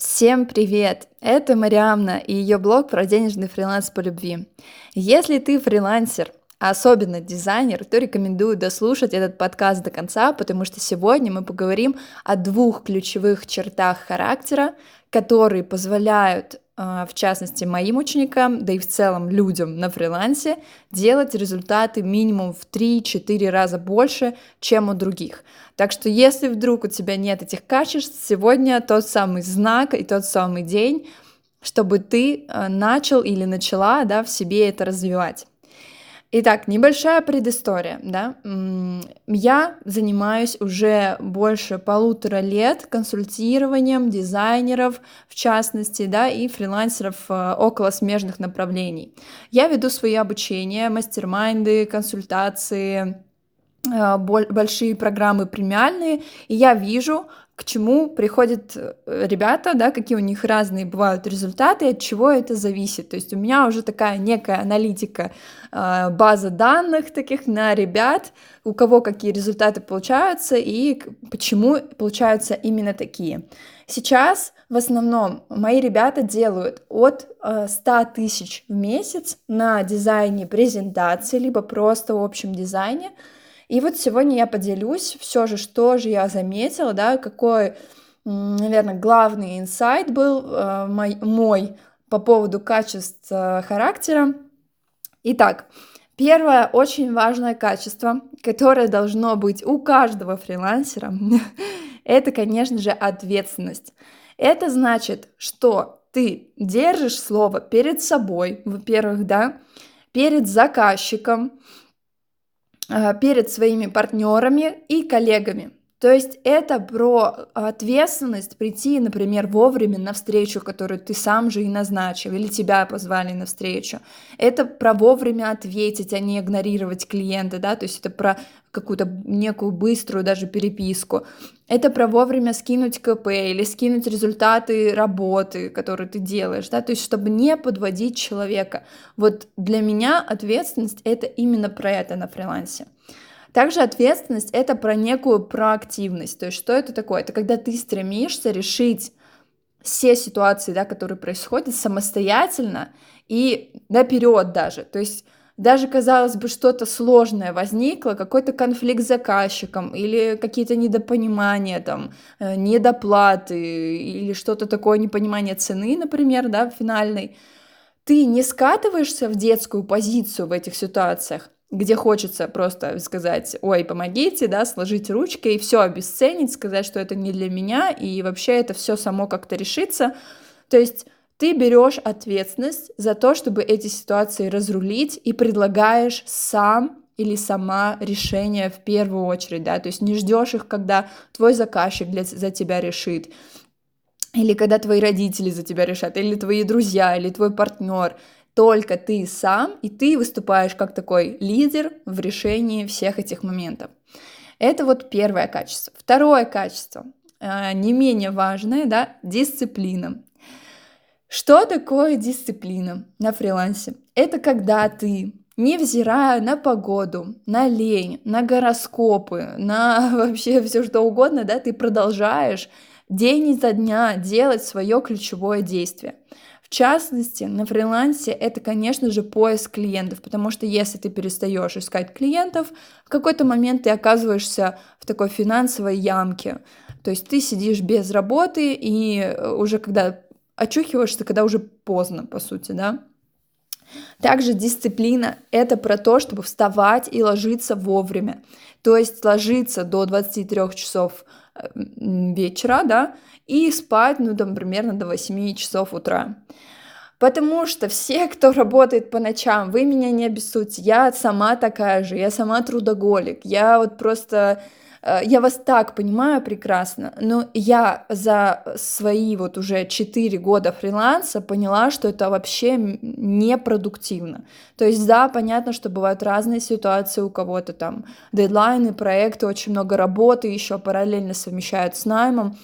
Всем привет! Это Мариамна и ее блог про денежный фриланс по любви. Если ты фрилансер, а особенно дизайнер, то рекомендую дослушать этот подкаст до конца, потому что сегодня мы поговорим о двух ключевых чертах характера, которые позволяют в частности моим ученикам, да и в целом людям на фрилансе, делать результаты минимум в 3-4 раза больше, чем у других. Так что если вдруг у тебя нет этих качеств, сегодня тот самый знак и тот самый день, чтобы ты а, начал или начала да, в себе это развивать. Итак, небольшая предыстория, да. Я занимаюсь уже больше полутора лет консультированием дизайнеров, в частности, да, и фрилансеров э, около смежных направлений. Я веду свои обучения, мастер-майнды, консультации, э, большие программы премиальные, и я вижу, к чему приходят э, ребята, да, какие у них разные бывают результаты, от чего это зависит. То есть у меня уже такая некая аналитика, э, база данных таких на ребят, у кого какие результаты получаются и почему получаются именно такие. Сейчас в основном мои ребята делают от 100 э, тысяч в месяц на дизайне презентации, либо просто в общем дизайне, и вот сегодня я поделюсь все же, что же я заметила, да, какой, наверное, главный инсайт был э, мой, по поводу качеств характера. Итак, первое очень важное качество, которое должно быть у каждого фрилансера, это, конечно же, ответственность. Это значит, что ты держишь слово перед собой, во-первых, да, перед заказчиком, перед своими партнерами и коллегами. То есть это про ответственность прийти, например, вовремя на встречу, которую ты сам же и назначил, или тебя позвали на встречу. Это про вовремя ответить, а не игнорировать клиента, да, то есть это про какую-то некую быструю даже переписку. Это про вовремя скинуть КП или скинуть результаты работы, которые ты делаешь, да, то есть чтобы не подводить человека. Вот для меня ответственность — это именно про это на фрилансе. Также ответственность — это про некую проактивность. То есть что это такое? Это когда ты стремишься решить все ситуации, да, которые происходят самостоятельно и наперед даже. То есть даже, казалось бы, что-то сложное возникло, какой-то конфликт с заказчиком или какие-то недопонимания, там, э, недоплаты или что-то такое, непонимание цены, например, да, финальной, ты не скатываешься в детскую позицию в этих ситуациях, где хочется просто сказать, ой, помогите, да, сложить ручки и все обесценить, сказать, что это не для меня, и вообще это все само как-то решится. То есть ты берешь ответственность за то, чтобы эти ситуации разрулить и предлагаешь сам или сама решение в первую очередь, да, то есть не ждешь их, когда твой заказчик для, за тебя решит, или когда твои родители за тебя решат, или твои друзья, или твой партнер только ты сам, и ты выступаешь как такой лидер в решении всех этих моментов. Это вот первое качество. Второе качество, а, не менее важное, да, дисциплина. Что такое дисциплина на фрилансе? Это когда ты, невзирая на погоду, на лень, на гороскопы, на вообще все что угодно, да, ты продолжаешь день изо дня делать свое ключевое действие. В частности, на фрилансе это, конечно же, поиск клиентов, потому что если ты перестаешь искать клиентов, в какой-то момент ты оказываешься в такой финансовой ямке. То есть ты сидишь без работы, и э, уже когда очухиваешься, когда уже поздно, по сути, да. Также дисциплина — это про то, чтобы вставать и ложиться вовремя. То есть ложиться до 23 часов вечера, да, и спать, ну, там, примерно до 8 часов утра. Потому что все, кто работает по ночам, вы меня не обессудьте, я сама такая же, я сама трудоголик, я вот просто, я вас так понимаю прекрасно, но я за свои вот уже 4 года фриланса поняла, что это вообще непродуктивно. То есть, да, понятно, что бывают разные ситуации, у кого-то там дедлайны, проекты, очень много работы, еще параллельно совмещают с наймом,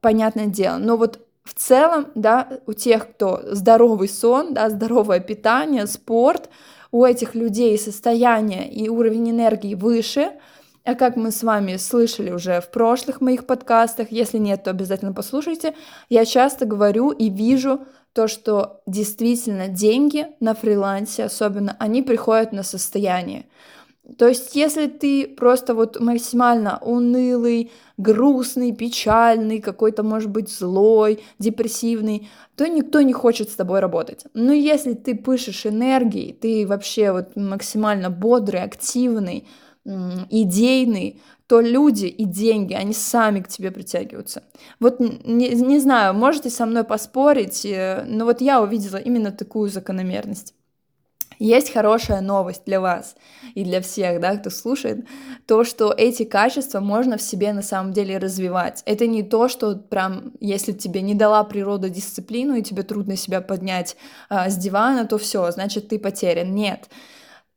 понятное дело. Но вот в целом, да, у тех, кто здоровый сон, да, здоровое питание, спорт, у этих людей состояние и уровень энергии выше, А как мы с вами слышали уже в прошлых моих подкастах, если нет, то обязательно послушайте, я часто говорю и вижу то, что действительно деньги на фрилансе особенно, они приходят на состояние. То есть, если ты просто вот максимально унылый, грустный, печальный, какой-то, может быть, злой, депрессивный, то никто не хочет с тобой работать. Но если ты пышешь энергией, ты вообще вот максимально бодрый, активный, идейный, то люди и деньги, они сами к тебе притягиваются. Вот не, не знаю, можете со мной поспорить, э, но вот я увидела именно такую закономерность. Есть хорошая новость для вас и для всех, да, кто слушает, то, что эти качества можно в себе на самом деле развивать. Это не то, что прям, если тебе не дала природа дисциплину и тебе трудно себя поднять а, с дивана, то все, значит ты потерян. Нет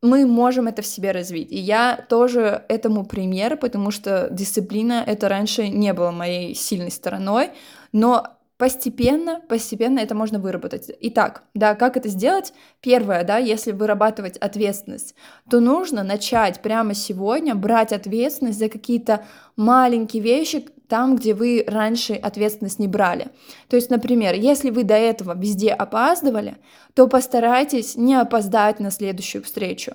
мы можем это в себе развить. И я тоже этому пример, потому что дисциплина это раньше не было моей сильной стороной, но Постепенно, постепенно это можно выработать. Итак, да, как это сделать? Первое, да, если вырабатывать ответственность, то нужно начать прямо сегодня брать ответственность за какие-то маленькие вещи, там, где вы раньше ответственность не брали. То есть, например, если вы до этого везде опаздывали, то постарайтесь не опоздать на следующую встречу.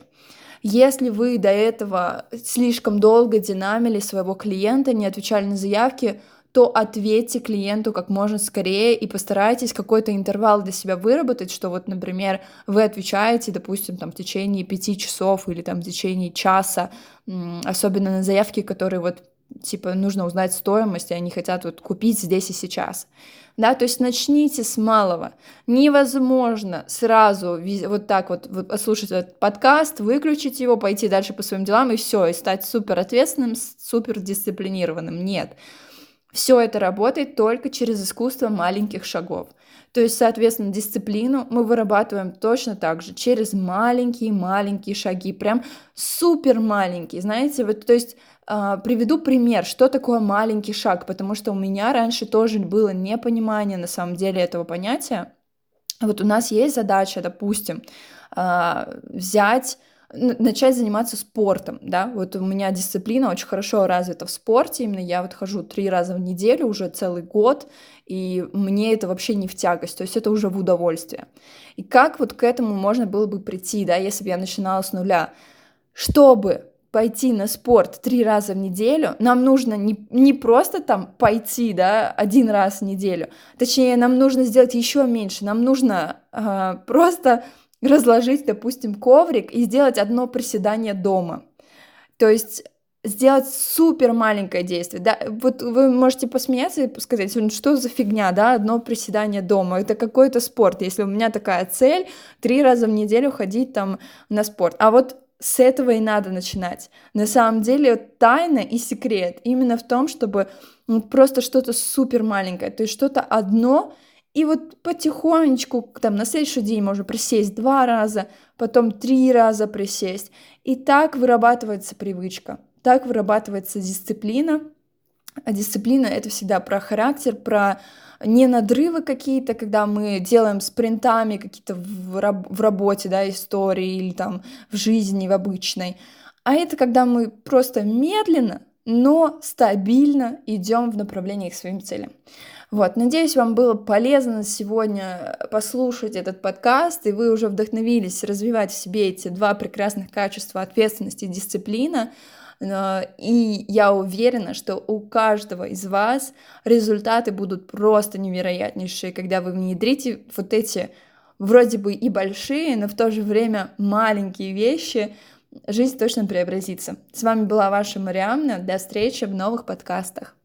Если вы до этого слишком долго динамили своего клиента, не отвечали на заявки, то ответьте клиенту как можно скорее и постарайтесь какой-то интервал для себя выработать, что вот, например, вы отвечаете, допустим, там в течение пяти часов или там в течение часа, особенно на заявки, которые вот типа нужно узнать стоимость, и они хотят вот купить здесь и сейчас. Да, то есть начните с малого. Невозможно сразу вот так вот, послушать этот подкаст, выключить его, пойти дальше по своим делам и все, и стать супер ответственным, супер дисциплинированным. Нет. Все это работает только через искусство маленьких шагов. То есть, соответственно, дисциплину мы вырабатываем точно так же, через маленькие-маленькие шаги, прям супер маленькие, знаете, вот, то есть приведу пример, что такое маленький шаг, потому что у меня раньше тоже было непонимание на самом деле этого понятия. Вот у нас есть задача, допустим, uh, взять начать заниматься спортом, да, вот у меня дисциплина очень хорошо развита в спорте, именно я вот хожу три раза в неделю уже целый год, и мне это вообще не в тягость, то есть это уже в удовольствие. И как вот к этому можно было бы прийти, да, если бы я начинала с нуля? Чтобы пойти на спорт три раза в неделю, нам нужно не, не просто там пойти, да, один раз в неделю, точнее, нам нужно сделать еще меньше, нам нужно э, просто разложить, допустим, коврик и сделать одно приседание дома. То есть сделать супер маленькое действие. Да? Вот вы можете посмеяться и сказать, «Ну, что за фигня, да, одно приседание дома, это какой-то спорт. Если у меня такая цель, три раза в неделю ходить там на спорт. А вот с этого и надо начинать. На самом деле тайна и секрет именно в том, чтобы ну, просто что-то супер маленькое, то есть что-то одно, и вот потихонечку, там, на следующий день можно присесть два раза, потом три раза присесть. И так вырабатывается привычка, так вырабатывается дисциплина. А дисциплина — это всегда про характер, про не надрывы какие-то, когда мы делаем спринтами какие-то в, раб- в работе, да, истории или там в жизни, в обычной, а это когда мы просто медленно, но стабильно идем в направлении к своим целям. Вот, надеюсь, вам было полезно сегодня послушать этот подкаст, и вы уже вдохновились развивать в себе эти два прекрасных качества ответственности и дисциплина. И я уверена, что у каждого из вас результаты будут просто невероятнейшие, когда вы внедрите вот эти вроде бы и большие, но в то же время маленькие вещи, жизнь точно преобразится. С вами была ваша Мариамна. До встречи в новых подкастах.